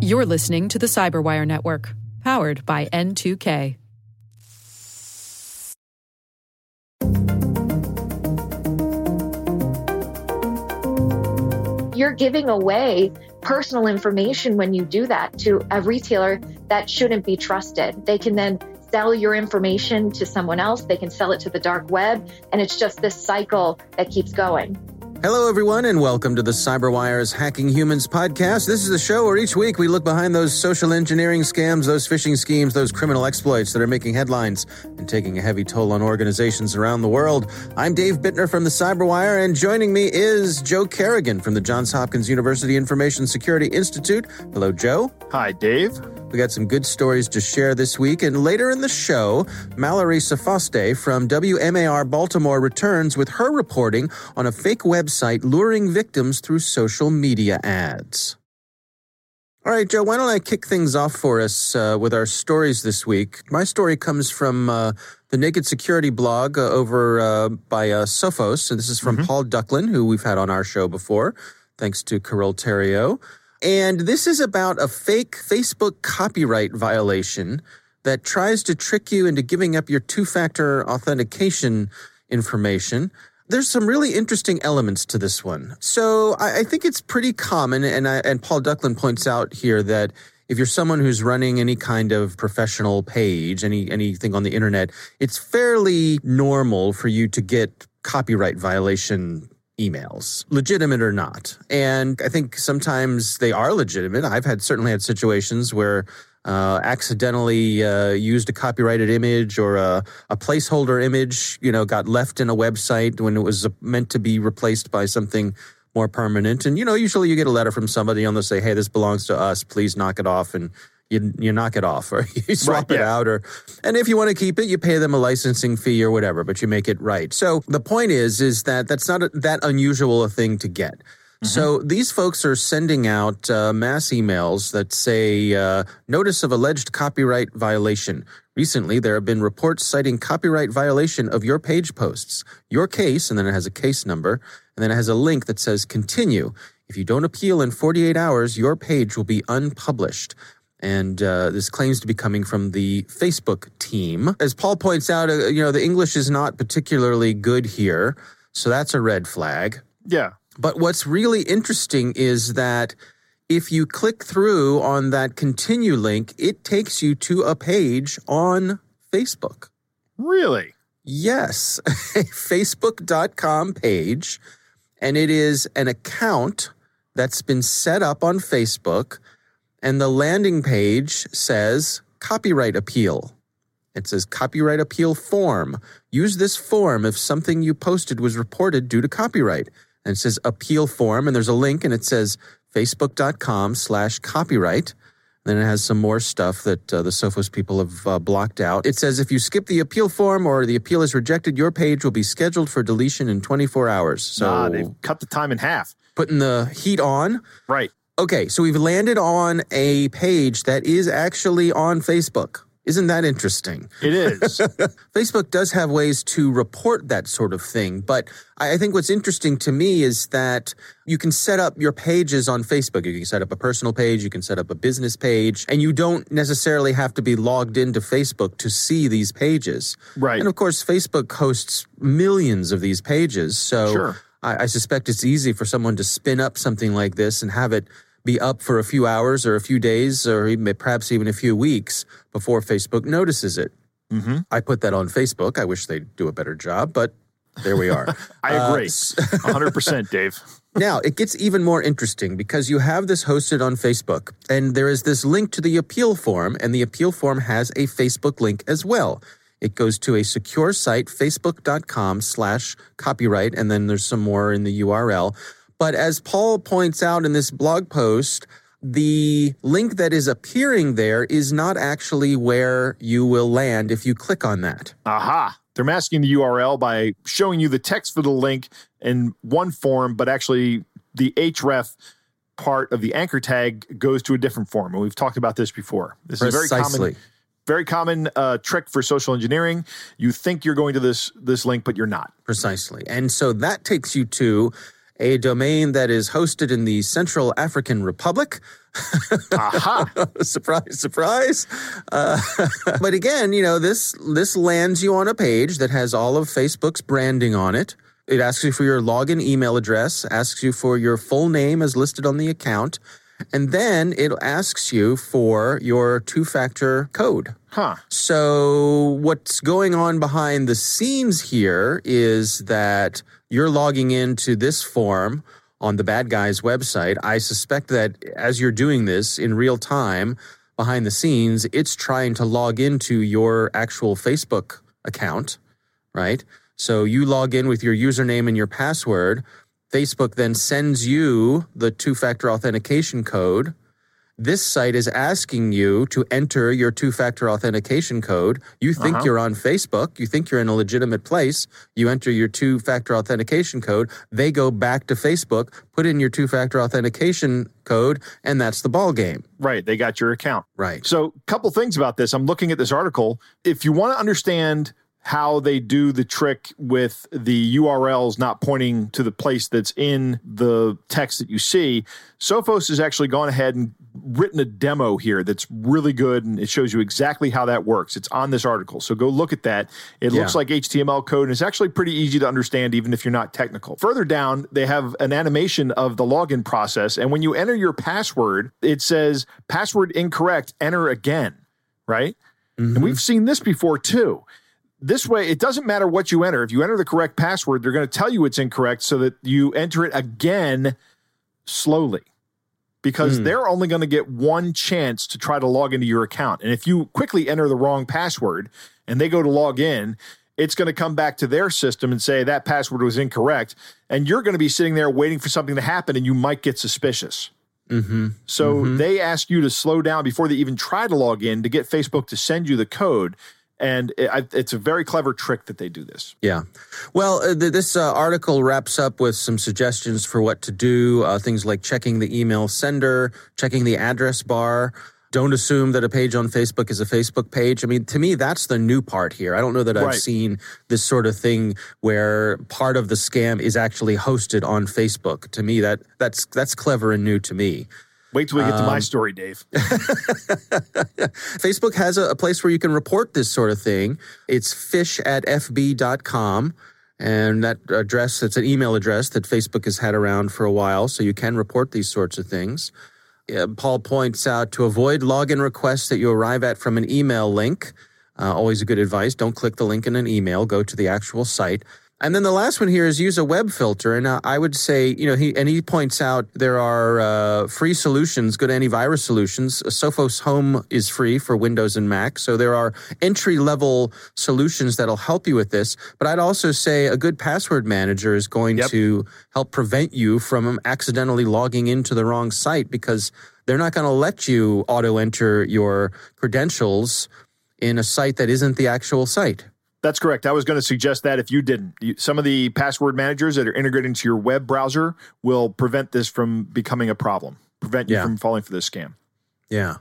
You're listening to the Cyberwire Network, powered by N2K. You're giving away personal information when you do that to a retailer that shouldn't be trusted. They can then sell your information to someone else, they can sell it to the dark web, and it's just this cycle that keeps going. Hello, everyone, and welcome to the CyberWire's Hacking Humans podcast. This is the show where each week we look behind those social engineering scams, those phishing schemes, those criminal exploits that are making headlines and taking a heavy toll on organizations around the world. I'm Dave Bittner from the CyberWire, and joining me is Joe Kerrigan from the Johns Hopkins University Information Security Institute. Hello, Joe. Hi, Dave. We got some good stories to share this week. And later in the show, Mallory Sofastaii from WMAR Baltimore returns with her reporting on a fake website luring victims through social media ads. All right, Joe, why don't I kick things off for us uh, with our stories this week? My story comes from uh, the Naked Security blog uh, over uh, by uh, Sophos, and this is from mm-hmm. Paul Ducklin, who we've had on our show before, thanks to Carol Theriault. And this is about a fake Facebook copyright violation that tries to trick you into giving up your two factor authentication information. There's some really interesting elements to this one. So I, I think it's pretty common, and, I, and Paul Ducklin points out here that if you're someone who's running any kind of professional page, any anything on the internet, it's fairly normal for you to get copyright violation emails, legitimate or not. And I think sometimes they are legitimate. I've had certainly had situations where uh, accidentally uh, used a copyrighted image or a, a, placeholder image, you know, got left in a website when it was meant to be replaced by something more permanent. And, you know, usually you get a letter from somebody and they'll say, hey, this belongs to us. Please knock it off. And you you knock it off or you swap right, yeah. it out or and if you want to keep it you pay them a licensing fee or whatever but you make it right so the point is is that that's not a, that unusual a thing to get mm-hmm. so these folks are sending out uh, mass emails that say uh, notice of alleged copyright violation recently there have been reports citing copyright violation of your page posts your case and then it has a case number and then it has a link that says continue if you don't appeal in 48 hours, your page will be unpublished. And uh, this claims to be coming from the Facebook team. As Paul points out, uh, you know, the English is not particularly good here. So that's a red flag. Yeah. But what's really interesting is that if you click through on that continue link, it takes you to a page on Facebook. Really? Yes, a facebook.com page. And it is an account that's been set up on Facebook and the landing page says copyright appeal. It says copyright appeal form. Use this form if something you posted was reported due to copyright. And it says appeal form, and there's a link, and it says facebook.com slash copyright. Then it has some more stuff that uh, the Sophos people have uh, blocked out. It says if you skip the appeal form or the appeal is rejected, your page will be scheduled for deletion in 24 hours. So nah, they've cut the time in half. Putting the heat on. Right. Okay, so we've landed on a page that is actually on Facebook. Isn't that interesting? It is. Facebook does have ways to report that sort of thing, but I think what's interesting to me is that you can set up your pages on Facebook. You can set up a personal page, you can set up a business page, and you don't necessarily have to be logged into Facebook to see these pages. Right. And of course, Facebook hosts millions of these pages. So sure. I, I suspect it's easy for someone to spin up something like this and have it be up for a few hours or a few days or even, perhaps even a few weeks before Facebook notices it. Mm-hmm. I put that on Facebook. I wish they'd do a better job, but there we are. I agree. Uh, 100%, Dave. now, it gets even more interesting because you have this hosted on Facebook, and there is this link to the appeal form, and the appeal form has a Facebook link as well. It goes to a secure site, facebook.com slash copyright, and then there's some more in the URL. But as Paul points out in this blog post, the link that is appearing there is not actually where you will land if you click on that. Aha. They're masking the URL by showing you the text for the link in one form, but actually the href part of the anchor tag goes to a different form. And we've talked about this before. This Precisely. is very common very common uh, trick for social engineering. You think you're going to this this link, but you're not. Precisely, and so that takes you to a domain that is hosted in the Central African Republic. Aha. surprise, surprise. Uh, but again, you know, this this lands you on a page that has all of Facebook's branding on it. It asks you for your login email address, asks you for your full name as listed on the account, and then it asks you for your two-factor code. Huh. So, what's going on behind the scenes here is that you're logging into this form on the bad guy's website. I suspect that as you're doing this in real time behind the scenes, it's trying to log into your actual Facebook account, right? So, you log in with your username and your password. Facebook then sends you the two factor authentication code this site is asking you to enter your two factor authentication code. You think Uh-huh. you're on Facebook, you think you're in a legitimate place, you enter your two factor authentication code, they go back to Facebook, put in your two factor authentication code, and that's the ball game. Right. They got your account. Right. So, couple things about this. I'm looking at this article. If you want to understand how they do the trick with the URLs not pointing to the place that's in the text that you see, Sophos has actually gone ahead and written a demo here that's really good and it shows you exactly how that works. It's on this article. So go look at that. It looks like HTML code and it's actually pretty easy to understand even if you're not technical. Further down, they have an animation of the login process and when you enter your password, it says password incorrect, enter again, right? And mm-hmm. we've seen this before too. This way, it doesn't matter what you enter. If you enter the correct password, they're going to tell you it's incorrect so that you enter it again slowly because Hmm. they're only going to get one chance to try to log into your account. And if you quickly enter the wrong password and they go to log in, it's going to come back to their system and say that password was incorrect. And you're going to be sitting there waiting for something to happen and you might get suspicious. Mm-hmm. So they ask you to slow down before they even try to log in to get Facebook to send you the code. And it, it's a very clever trick that they do this. Yeah. Well, uh, th- this uh, article wraps up with some suggestions for what to do. Uh, things like checking the email sender, checking the address bar. Don't assume that a page on Facebook is a Facebook page. I mean, to me, that's the new part here. I don't know that I've Right. seen this sort of thing where part of the scam is actually hosted on Facebook. To me, that that's that's clever and new to me. Wait till we get to Um, my story, Dave. Facebook has a, a place where you can report this sort of thing. It's phish at fb.com. And that address, it's an email address that Facebook has had around for a while, so you can report these sorts of things. Yeah, Paul points out to avoid login requests that you arrive at from an email link. Uh, always a good advice. Don't click the link in an email. Go to the actual site. And then the last one here is use a web filter. And uh, I would say, you know, he and he points out there are uh, free solutions, good antivirus solutions. Sophos Home is free for Windows and Mac, so there are entry level solutions that'll help you with this. But I'd also say a good password manager is going Yep. to help prevent you from accidentally logging into the wrong site because they're not going to let you auto enter your credentials in a site that isn't the actual site. That's correct. I was going to suggest that if you didn't, you, some of the password managers that are integrated into your web browser will prevent this from becoming a problem, prevent you Yeah. from falling for this scam. Yeah.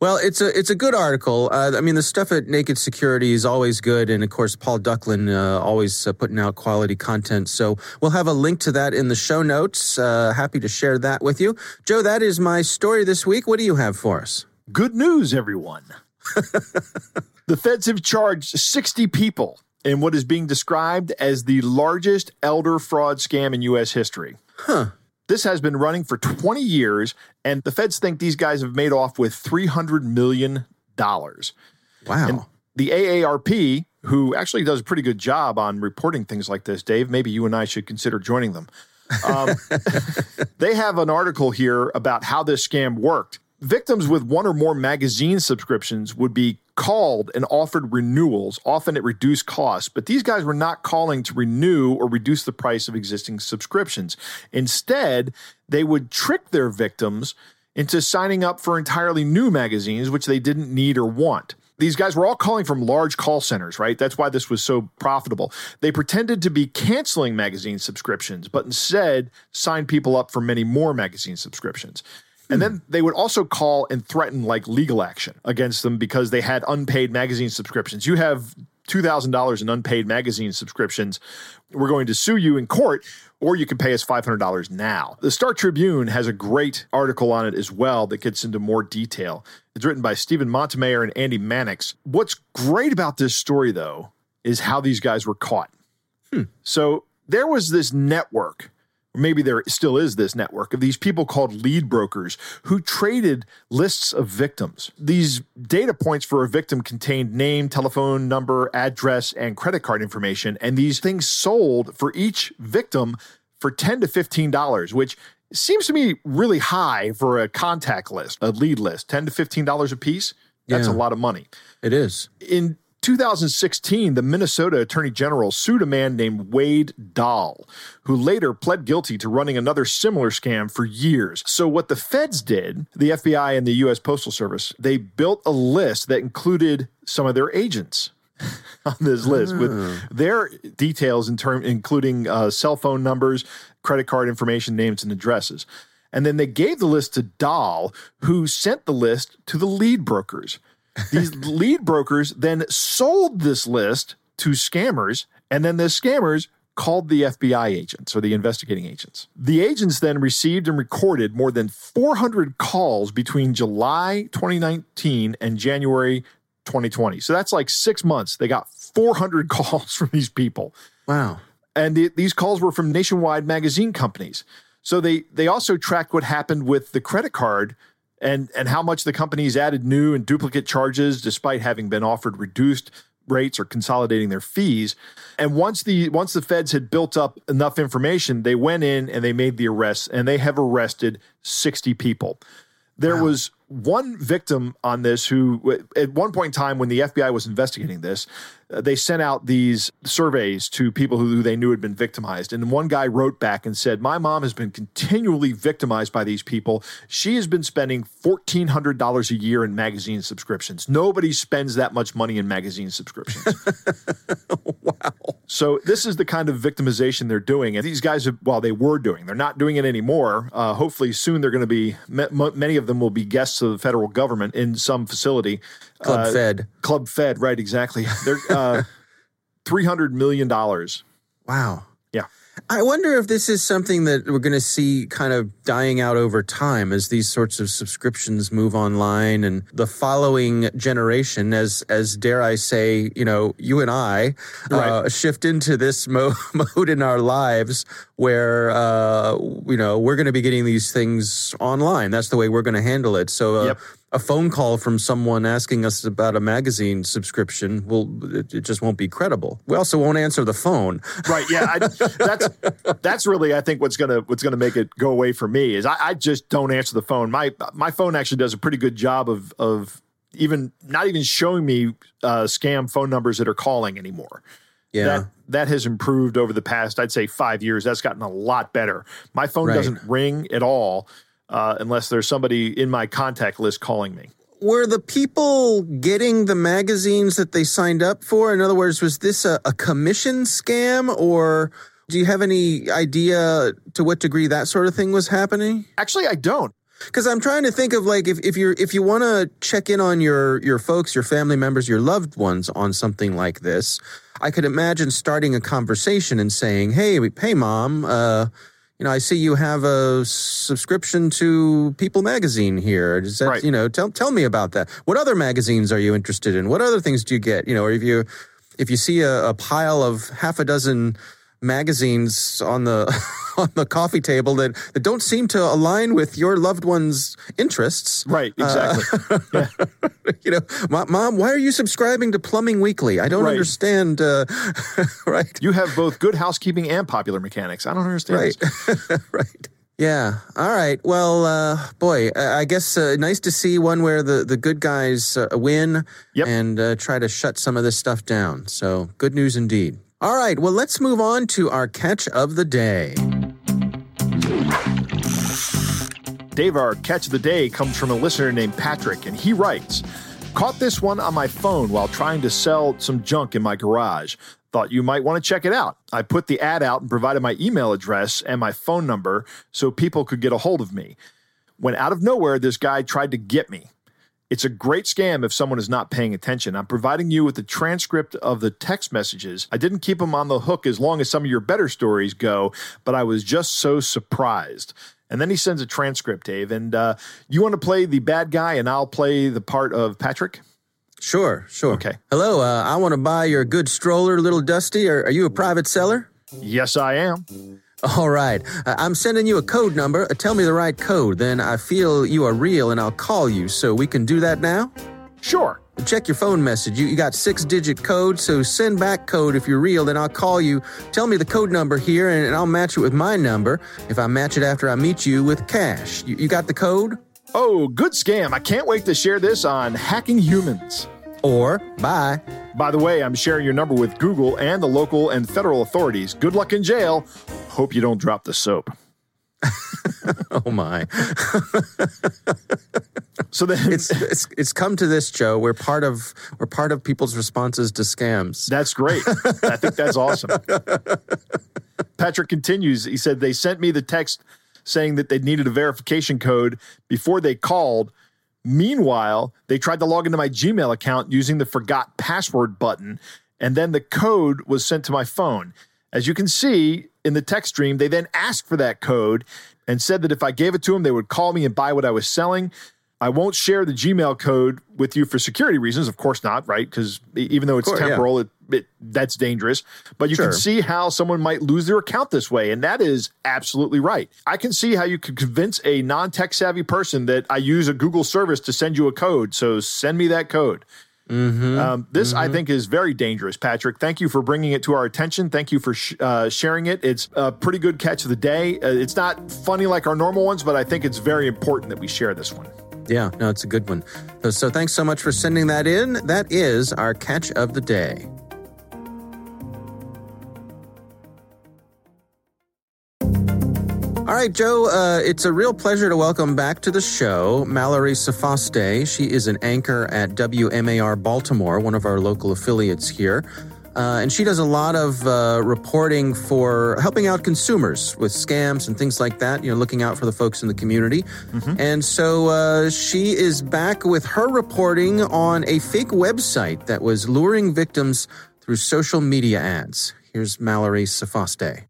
Well, it's a it's a good article. Uh, I mean, the stuff at Naked Security is always good, and of course, Paul Ducklin uh, always uh, putting out quality content. So we'll have a link to that in the show notes. Uh, happy to share that with you, Joe. That is my story this week. What do you have for us? Good news, everyone. the feds have charged 60 people in what is being described as the largest elder fraud scam in U.S. history. Huh. This has been running for 20 years, and the feds think these guys have made off with $300 million. Wow. And the AARP, who actually does a pretty good job on reporting things like this, Dave, maybe you and I should consider joining them. Um, they have an article here about how this scam worked. Victims with one or more magazine subscriptions would be called and offered renewals, often at reduced cost. But these guys were not calling to renew or reduce the price of existing subscriptions. Instead, they would trick their victims into signing up for entirely new magazines, which they didn't need or want. These guys were all calling from large call centers, right? That's why this was so profitable. They pretended to be canceling magazine subscriptions, but instead signed people up for many more magazine subscriptions. And then they would also call and threaten like legal action against them because they had unpaid magazine subscriptions. You have $2,000 in unpaid magazine subscriptions. We're going to sue you in court, or you can pay us $500 now. The Star Tribune has a great article on it as well that gets into more detail. It's written by Stephen Montemayor and Andy Mannix. What's great about this story, though, is how these guys were caught. Hmm. So there was this network maybe there still is this network of these people called lead brokers who traded lists of victims. These data points for a victim contained name, telephone number, address, and credit card information. And these things sold for each victim for 10 to $15, which seems to me really high for a contact list, a lead list, 10 to $15 a piece. That's yeah, a lot of money. It is. In 2016, the Minnesota Attorney General sued a man named Wade Dahl, who later pled guilty to running another similar scam for years. So, what the feds did, the FBI and the U.S. Postal Service, they built a list that included some of their agents. on this list with ah. their details in term including uh, cell phone numbers, credit card information, names, and addresses. And then they gave the list to Dahl, who sent the list to the lead brokers. These lead brokers then sold this list to scammers, and then the scammers called the FBI agents or the investigating agents. The agents then received and recorded more than 400 calls between July 2019 and January 2020. So that's like six months. They got 400 calls from these people. Wow. And the, these calls were from nationwide magazine companies. So they they also tracked what happened with the credit card and and how much the companies added new and duplicate charges despite having been offered reduced rates or consolidating their fees. And once the once the feds had built up enough information, they went in and they made the arrests and they have arrested 60 people. There wow. was one victim on this who, at one point in time, when the FBI was investigating this, they sent out these surveys to people who they knew had been victimized. And one guy wrote back and said, My mom has been continually victimized by these people. She has been spending $1,400 a year in magazine subscriptions. Nobody spends that much money in magazine subscriptions. wow. So, this is the kind of victimization they're doing. And these guys, have, well, they were doing, they're not doing it anymore. Uh, hopefully, soon they're going to be, many of them will be guests of the federal government in some facility. Club uh, Fed. Club Fed, right? Exactly. They're uh, three hundred million dollars. Wow. Yeah. I wonder if this is something that we're going to see kind of dying out over time as these sorts of subscriptions move online and the following generation, as as dare I say, you know, you and I uh, right. uh, shift into this mo- mode in our lives where uh, you know we're going to be getting these things online. That's the way we're going to handle it. So. Uh, yep a phone call from someone asking us about a magazine subscription will it, just won't be credible. We also won't answer the phone. Right? Yeah, I, that's that's really I think what's gonna what's gonna make it go away for me is I, I, just don't answer the phone. My my phone actually does a pretty good job of of even not even showing me uh, scam phone numbers that are calling anymore. Yeah. That, that has improved over the past, I'd say, five years. That's gotten a lot better. My phone right. doesn't ring at all uh, unless there's somebody in my contact list calling me. Were the people getting the magazines that they signed up for? In other words, was this a, a commission scam or do you have any idea to what degree that sort of thing was happening? Actually, I don't. Because I'm trying to think of like if, if you're if you want to check in on your your folks, your family members, your loved ones on something like this, I could imagine starting a conversation and saying, "Hey, hey, mom, uh, you know, I see you have a subscription to People Magazine here. Does that, right. you know, tell tell me about that. What other magazines are you interested in? What other things do you get? You know, or if you if you see a, a pile of half a dozen magazines on the on the coffee table that, that don't seem to align with your loved one's interests. Right, exactly. Uh, yeah. you know, mom, why are you subscribing to Plumbing Weekly? I don't right. understand. Uh, right. You have both good housekeeping and popular mechanics. I don't understand. Right. right. Yeah. All right. Well, uh, boy, I guess uh, nice to see one where the, the good guys uh, win yep. and uh, try to shut some of this stuff down. So good news indeed. All right, well, let's move on to our catch of the day. Dave, our catch of the day comes from a listener named Patrick, and he writes Caught this one on my phone while trying to sell some junk in my garage. Thought you might want to check it out. I put the ad out and provided my email address and my phone number so people could get a hold of me. When out of nowhere, this guy tried to get me. It's a great scam if someone is not paying attention. I'm providing you with the transcript of the text messages. I didn't keep them on the hook as long as some of your better stories go, but I was just so surprised. And then he sends a transcript, Dave. And uh, you want to play the bad guy, and I'll play the part of Patrick? Sure, sure. Okay. Hello, uh, I want to buy your good stroller, little Dusty. Are, are you a private seller? Yes, I am. All right. Uh, I'm sending you a code number. Uh, tell me the right code. Then I feel you are real and I'll call you. So we can do that now? Sure. Check your phone message. You, you got six digit code, so send back code if you're real, then I'll call you. Tell me the code number here and, and I'll match it with my number. If I match it after I meet you with cash. You, you got the code? Oh, good scam. I can't wait to share this on Hacking Humans. Or bye. By the way, I'm sharing your number with Google and the local and federal authorities. Good luck in jail. Hope you don't drop the soap. oh my. so then it's, it's it's come to this, Joe. We're part of we're part of people's responses to scams. That's great. I think that's awesome. Patrick continues. He said they sent me the text saying that they needed a verification code before they called. Meanwhile, they tried to log into my Gmail account using the forgot password button, and then the code was sent to my phone. As you can see in the text stream, they then asked for that code and said that if I gave it to them, they would call me and buy what I was selling. I won't share the Gmail code with you for security reasons. Of course not, right? Because even though it's course, temporal, yeah. it, it, that's dangerous. But you sure. can see how someone might lose their account this way. And that is absolutely right. I can see how you could convince a non tech savvy person that I use a Google service to send you a code. So send me that code. Mm-hmm. Um, this, mm-hmm. I think, is very dangerous, Patrick. Thank you for bringing it to our attention. Thank you for sh- uh, sharing it. It's a pretty good catch of the day. Uh, it's not funny like our normal ones, but I think it's very important that we share this one. Yeah, no, it's a good one. So, so thanks so much for sending that in. That is our catch of the day. All right, Joe, uh, it's a real pleasure to welcome back to the show Mallory Sofastaii. She is an anchor at WMAR Baltimore, one of our local affiliates here. Uh, and she does a lot of uh, reporting for helping out consumers with scams and things like that, you know, looking out for the folks in the community. Mm-hmm. And so uh, she is back with her reporting on a fake website that was luring victims through social media ads. Here's Mallory Sofastaii.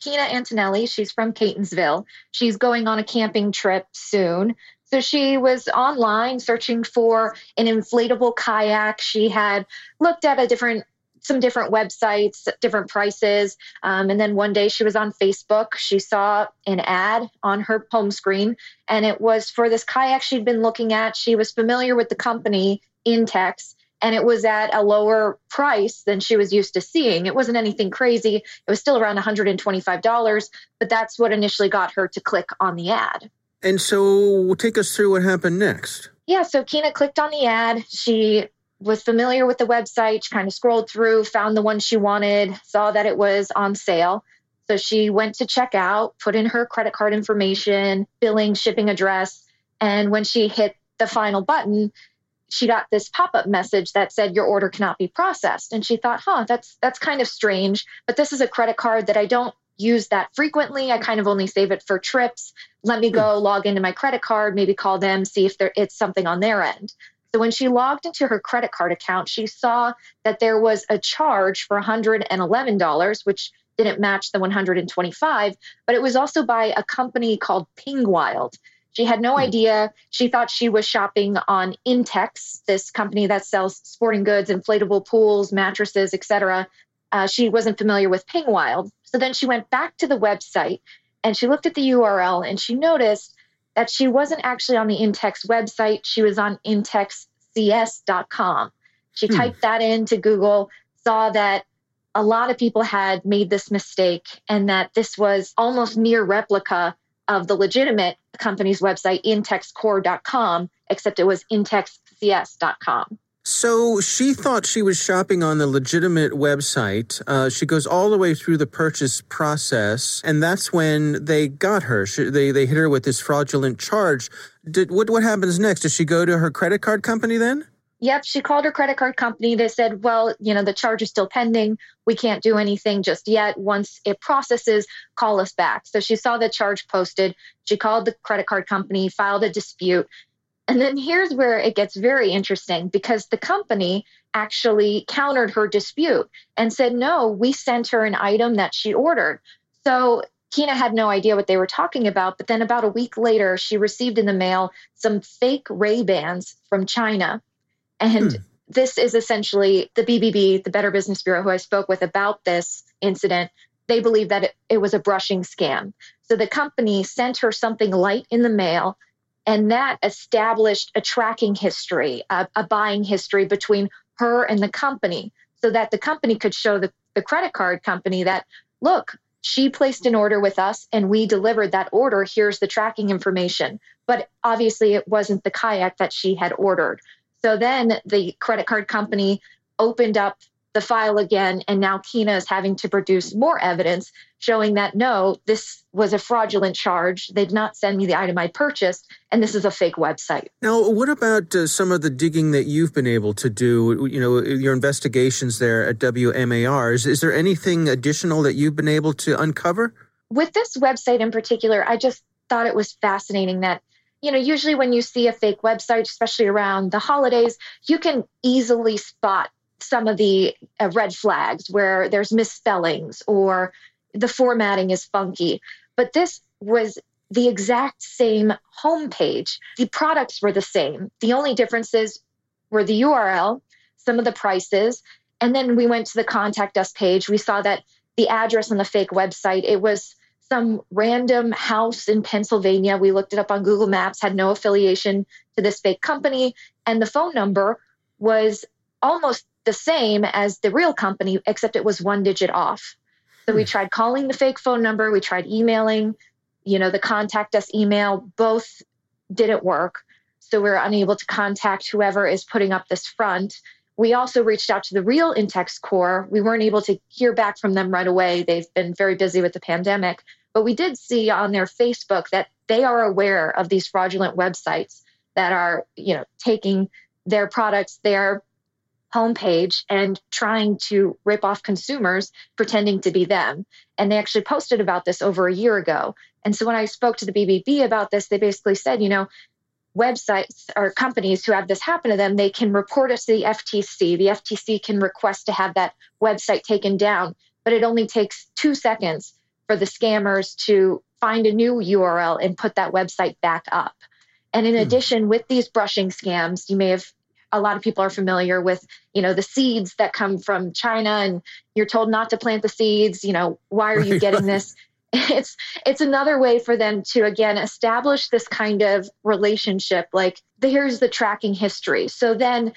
Kina Antonelli, she's from Catonsville. She's going on a camping trip soon. So she was online searching for an inflatable kayak. She had looked at a different some different websites, different prices. Um, and then one day she was on Facebook. She saw an ad on her home screen, and it was for this kayak she'd been looking at. She was familiar with the company Intex, and it was at a lower price than she was used to seeing. It wasn't anything crazy. It was still around $125, but that's what initially got her to click on the ad. And so, take us through what happened next. Yeah, so Kina clicked on the ad. She was familiar with the website. She kind of scrolled through, found the one she wanted, saw that it was on sale. So she went to check out, put in her credit card information, billing, shipping address. And when she hit the final button, she got this pop-up message that said your order cannot be processed. And she thought, huh, that's that's kind of strange. But this is a credit card that I don't use that frequently. I kind of only save it for trips. Let me hmm. go log into my credit card, maybe call them, see if there it's something on their end. So when she logged into her credit card account, she saw that there was a charge for $111, which didn't match the 125, but it was also by a company called Pingwild. She had no hmm. idea. She thought she was shopping on Intex, this company that sells sporting goods, inflatable pools, mattresses, etc. Uh, she wasn't familiar with Pingwild. So then she went back to the website and she looked at the URL and she noticed that she wasn't actually on the Intex website. She was on intexcs.com. She hmm. typed that into Google, saw that a lot of people had made this mistake and that this was almost near replica of the legitimate company's website, intexcorp.com, except it was intexcs.com. So she thought she was shopping on the legitimate website. Uh, she goes all the way through the purchase process, and that's when they got her. She, they they hit her with this fraudulent charge. Did what what happens next? Does she go to her credit card company then? Yep, she called her credit card company. They said, "Well, you know, the charge is still pending. We can't do anything just yet. Once it processes, call us back." So she saw the charge posted. She called the credit card company, filed a dispute And then here's where it gets very interesting because the company actually countered her dispute and said, no, we sent her an item that she ordered. So Kina had no idea what they were talking about. But then about a week later, she received in the mail some fake Ray Bans from China. And hmm. this is essentially the BBB, the Better Business Bureau, who I spoke with about this incident. They believe that it, it was a brushing scam. So the company sent her something light in the mail and that established a tracking history, a, a, buying history between her and the company, so that the company could show the, the credit card company that, look, she placed an order with us and we delivered that order. Here's the tracking information. But obviously, it wasn't the kayak that she had ordered. So then the credit card company opened up the file again, and now Kina is having to produce more evidence showing that no, this was a fraudulent charge. They did not send me the item I purchased, and this is a fake website. Now, what about uh, some of the digging that you've been able to do? You know, your investigations there at WMAR. Is, is there anything additional that you've been able to uncover? With this website in particular, I just thought it was fascinating that you know, usually when you see a fake website, especially around the holidays, you can easily spot some of the uh, red flags where there's misspellings or the formatting is funky. But this was the exact same homepage. The products were the same. The only differences were the URL, some of the prices, and then we went to the contact us page. We saw that the address on the fake website, it was some random house in Pennsylvania. We looked it up on Google Maps, had no affiliation to this fake company, and the phone number was almost the same as the real company, except it was one digit off. So we hmm. tried calling the fake phone number, we tried emailing, you know, the contact us email, both didn't work. So we are unable to contact whoever is putting up this front. We also reached out to the real Intex Corps. We weren't able to hear back from them right away. They've been very busy with the pandemic. But we did see on their Facebook that they are aware of these fraudulent websites that are, you know, taking their products, their homepage and trying to rip off consumers pretending to be them. And they actually posted about this over a year ago. And so when I spoke to the BBB about this, they basically said, you know, websites or companies who have this happen to them, they can report it to the FTC. The FTC can request to have that website taken down, but it only takes two seconds for the scammers to find a new URL and put that website back up. And in hmm. addition, with these brushing scams, you may have a lot of people are familiar with you know the seeds that come from china and you're told not to plant the seeds you know why are you getting this it's it's another way for them to again establish this kind of relationship like here's the tracking history so then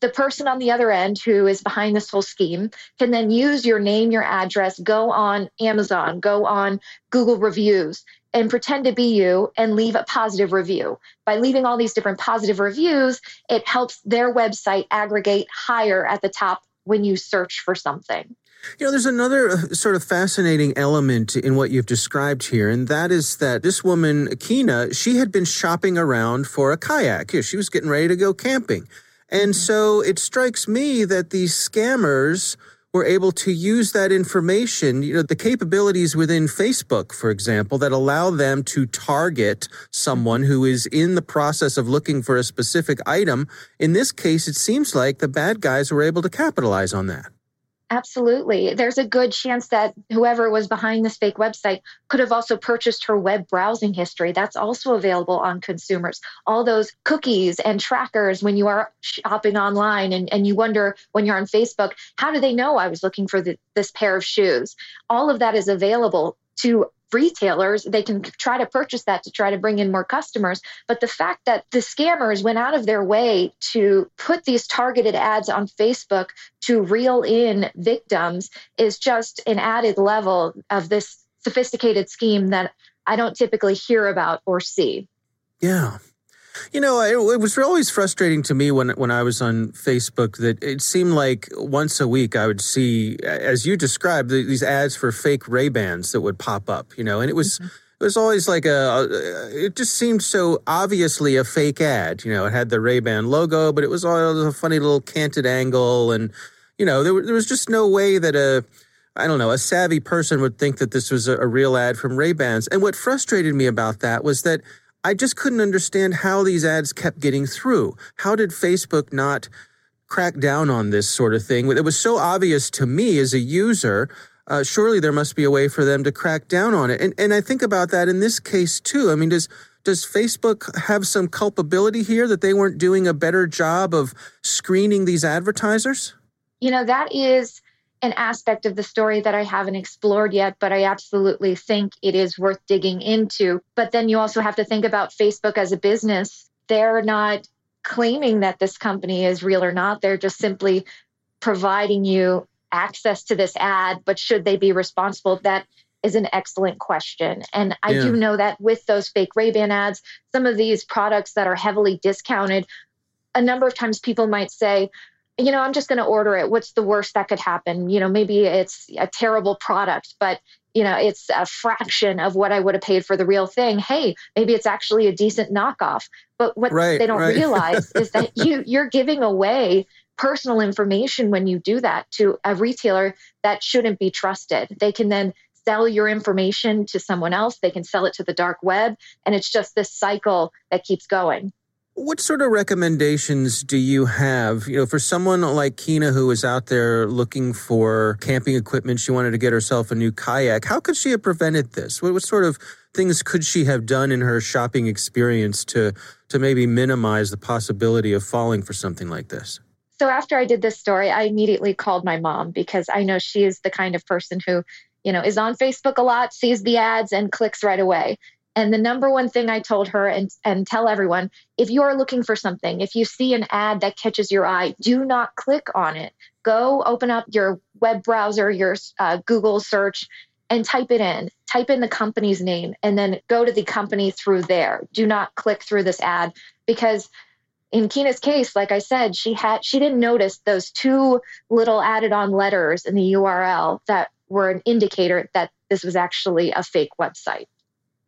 the person on the other end who is behind this whole scheme can then use your name your address go on amazon go on google reviews and pretend to be you and leave a positive review. By leaving all these different positive reviews, it helps their website aggregate higher at the top when you search for something. You know, there's another uh, sort of fascinating element in what you've described here, and that is that this woman, Kina, she had been shopping around for a kayak. She was getting ready to go camping. And mm-hmm. so it strikes me that these scammers were able to use that information, you know, the capabilities within Facebook, for example, that allow them to target someone who is in the process of looking for a specific item. In this case, it seems like the bad guys were able to capitalize on that. Absolutely. There's a good chance that whoever was behind this fake website could have also purchased her web browsing history. That's also available on consumers. All those cookies and trackers when you are shopping online and, and you wonder when you're on Facebook, how do they know I was looking for the, this pair of shoes? All of that is available to retailers they can try to purchase that to try to bring in more customers. But the fact that the scammers went out of their way to put these targeted ads on facebook to reel in victims is just an added level of this sophisticated scheme that i don't typically hear about or see. Yeah you know, it, it, was always frustrating to me when when I was on Facebook that it seemed like once a week I would see, as you described, these ads for fake Ray Bans that would pop up. You know, and it was. Mm-hmm. It was always like a, it just seemed so obviously a fake ad. You know, it had the Ray Ban logo, but it was all a funny little canted angle. And, you know, there, there was just no way that a, I don't know, a savvy person would think that this was a, a real ad from Ray Bans. And what frustrated me about that was that I just couldn't understand how these ads kept getting through. How did Facebook not crack down on this sort of thing? It was so obvious to me as a user. Uh, surely there must be a way for them to crack down on it. And and I think about that in this case too. I mean, does does Facebook have some culpability here that they weren't doing a better job of screening these advertisers? You know, that is an aspect of the story that I haven't explored yet, but I absolutely think it is worth digging into. But then you also have to think about Facebook as a business. They're not claiming that this company is real or not, they're just simply providing you access to this ad. But should they be responsible? That is an excellent question. And I yeah. do know that with those fake Ray-Ban ads, some of these products that are heavily discounted, a number of times people might say, you know, I'm just going to order it. What's the worst that could happen? You know, maybe it's a terrible product, but you know, it's a fraction of what I would have paid for the real thing. Hey, maybe it's actually a decent knockoff. But what right, they don't right. realize is that you you're giving away personal information when you do that to a retailer that shouldn't be trusted. They can then sell your information to someone else, they can sell it to the dark web. And it's just this cycle that keeps going. What sort of recommendations do you have, you know, for someone like Kina who is out there looking for camping equipment? She wanted to get herself a new kayak. How could she have prevented this? What, what sort of things could she have done in her shopping experience to to maybe minimize the possibility of falling for something like this? So after I did this story, I immediately called my mom because I know she is the kind of person who you know, is on Facebook a lot, sees the ads and clicks right away. And the number one thing I told her and, and tell everyone if you are looking for something, if you see an ad that catches your eye, do not click on it. Go open up your web browser, your uh, Google search, and type it in. Type in the company's name and then go to the company through there. Do not click through this ad because in Kina's case, like I said, she had she didn't notice those two little added on letters in the URL that were an indicator that this was actually a fake website.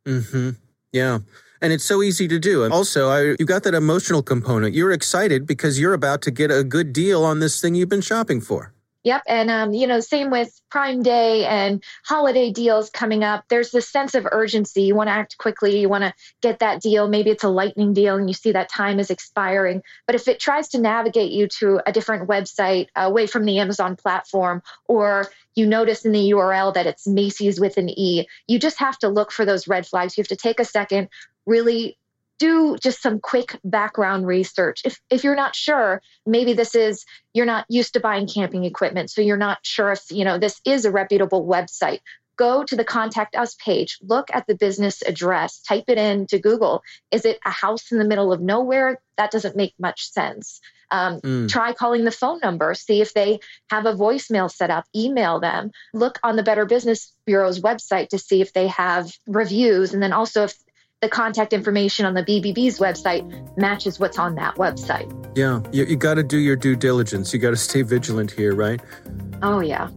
Hmm. Yeah. And it's so easy to do. And also, I, you got that emotional component. You're excited because you're about to get a good deal on this thing you've been shopping for. Yep. And, um, you know, same with Prime Day and holiday deals coming up. There's this sense of urgency. You want to act quickly. You want to get that deal. Maybe it's a lightning deal and you see that time is expiring. But if it tries to navigate you to a different website away from the Amazon platform, or you notice in the URL that it's Macy's with an E, you just have to look for those red flags. You have to take a second, really do just some quick background research. If if you're not sure, maybe this is you're not used to buying camping equipment, so you're not sure if, you know, this is a reputable website. Go to the contact us page, look at the business address, type it in to Google. Is it a house in the middle of nowhere? That doesn't make much sense. Um, mm. Try calling the phone number, see if they have a voicemail set up, email them. Look on the Better Business Bureau's website to see if they have reviews. And then also, if the contact information on the BBB's website matches what's on that website. Yeah, you, you got to do your due diligence. You got to stay vigilant here, right? Oh, yeah.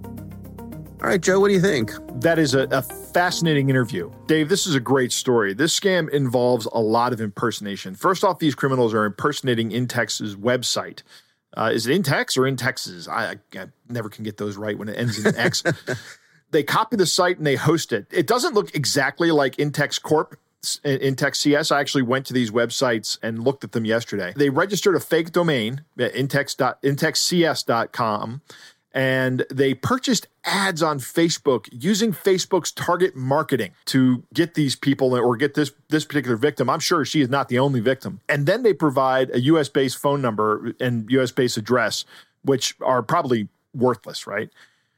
All right, Joe, what do you think? That is a, a, fascinating interview. Dave, this is a great story. This scam involves a lot of impersonation. First off, these criminals are impersonating Intex's website. Uh, is it Intex or Intex's? I, I, never can get those right when it ends in X. they copy the site and they host it. It doesn't look exactly like Intex Corp Intex CS. I actually went to these websites and looked at them yesterday. They registered a fake domain uh, at intex.intexcs.com and they purchased ads on Facebook using Facebook's target marketing to get these people or get this this particular victim. I'm sure she is not the only victim. And then they provide a US based phone number and US based address which are probably worthless, right?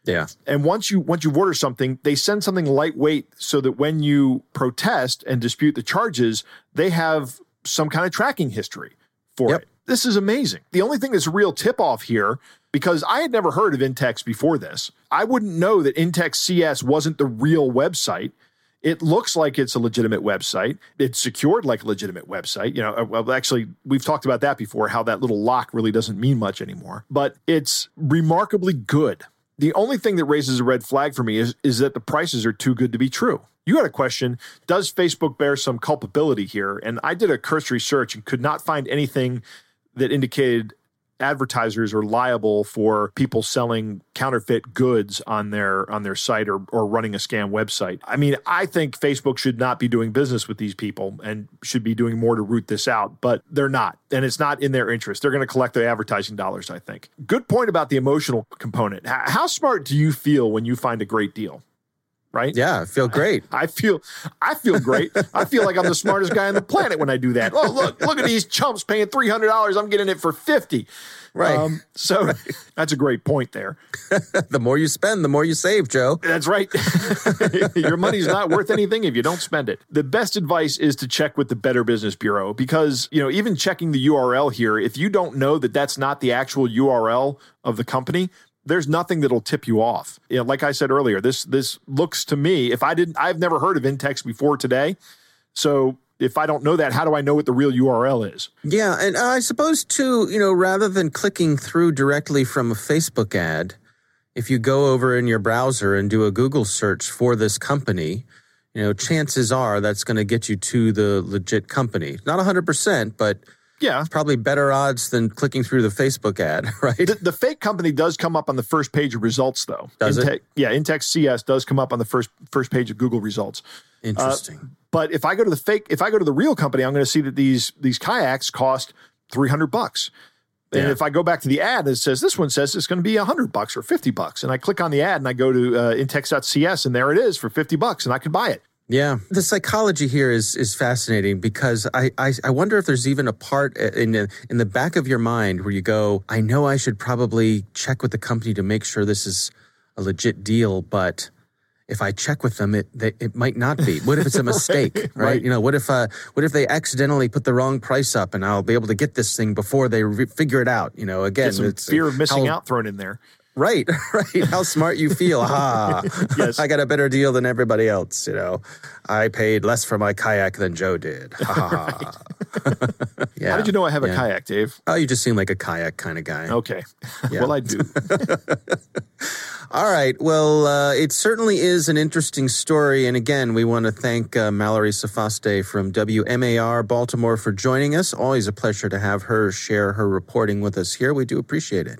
Yeah. And once you once you order something, they send something lightweight so that when you protest and dispute the charges, they have some kind of tracking history for yep. it. This is amazing. The only thing that's a real tip off here, because I had never heard of Intex before this, I wouldn't know that Intex CS wasn't the real website. It looks like it's a legitimate website. It's secured like a legitimate website. You know, uh, well, actually, we've talked about that before, how that little lock really doesn't mean much anymore. But it's remarkably good. The only thing that raises a red flag for me is, is that the prices are too good to be true. You had a question Does Facebook bear some culpability here? And I did a cursory search and could not find anything that indicated advertisers are liable for people selling counterfeit goods on their on their site or, or running a scam website. I mean, I think Facebook should not be doing business with these people and should be doing more to root this out, but they're not. And it's not in their interest. They're going to collect the advertising dollars, I think. Good point about the emotional component. How smart do you feel when you find a great deal? Right? Yeah, I feel great. I, feel I feel great. I feel like I'm the smartest guy on the planet when I do that. Oh, look, look at these chumps paying $300. I'm getting it for 50. Right. Um, so right. that's a great point there. the more you spend, the more you save, Joe. That's right. Your money's not worth anything if you don't spend it. The best advice is to check with the Better Business Bureau because, you know, even checking the URL here, if you don't know that that's not the actual URL of the company, there's nothing that'll tip you off. You know, like I said earlier, this this looks to me, if I didn't I've never heard of Intex before today. So if I don't know that, how do I know what the real URL is? Yeah, and I suppose too, you know, rather than clicking through directly from a Facebook ad, if you go over in your browser and do a Google search for this company, you know, chances are that's going to get you to the legit company. Not 100%, but yeah. Probably better odds than clicking through the Facebook ad, right? The, the, fake company does come up on the first page of results, though. Does Inte- it? Yeah, Intex CS does come up on the first first page of Google results. Interesting. Uh, but if I go to the fake, if I go to the real company, I'm going to see that these these kayaks cost 300 bucks. And yeah. if I go back to the ad, it says this one says it's going to be 100 bucks or 50 bucks. And I click on the ad and I go to uh, intex.cs and there it is for 50 bucks and I could buy it. Yeah, the psychology here is is fascinating because I, I, I wonder if there's even a part in the, in the back of your mind where you go, I know I should probably check with the company to make sure this is a legit deal, but if I check with them, it they, it might not be. What if it's a mistake, right, right? right? You know, what if uh, what if they accidentally put the wrong price up, and I'll be able to get this thing before they re- figure it out? You know, again, it's fear of missing how, out thrown in there. Right, right. How smart you feel. Ha. yes. I got a better deal than everybody else, you know. I paid less for my kayak than Joe did. Ha ha. yeah. How did you know I have yeah. a kayak, Dave? Oh, you just seem like a kayak kind of guy. Okay. Yeah. well, I do. All right. Well, uh, it certainly is an interesting story. And again, we want to thank uh, Mallory Sofastaii from WMAR Baltimore for joining us. Always a pleasure to have her share her reporting with us here. We do appreciate it.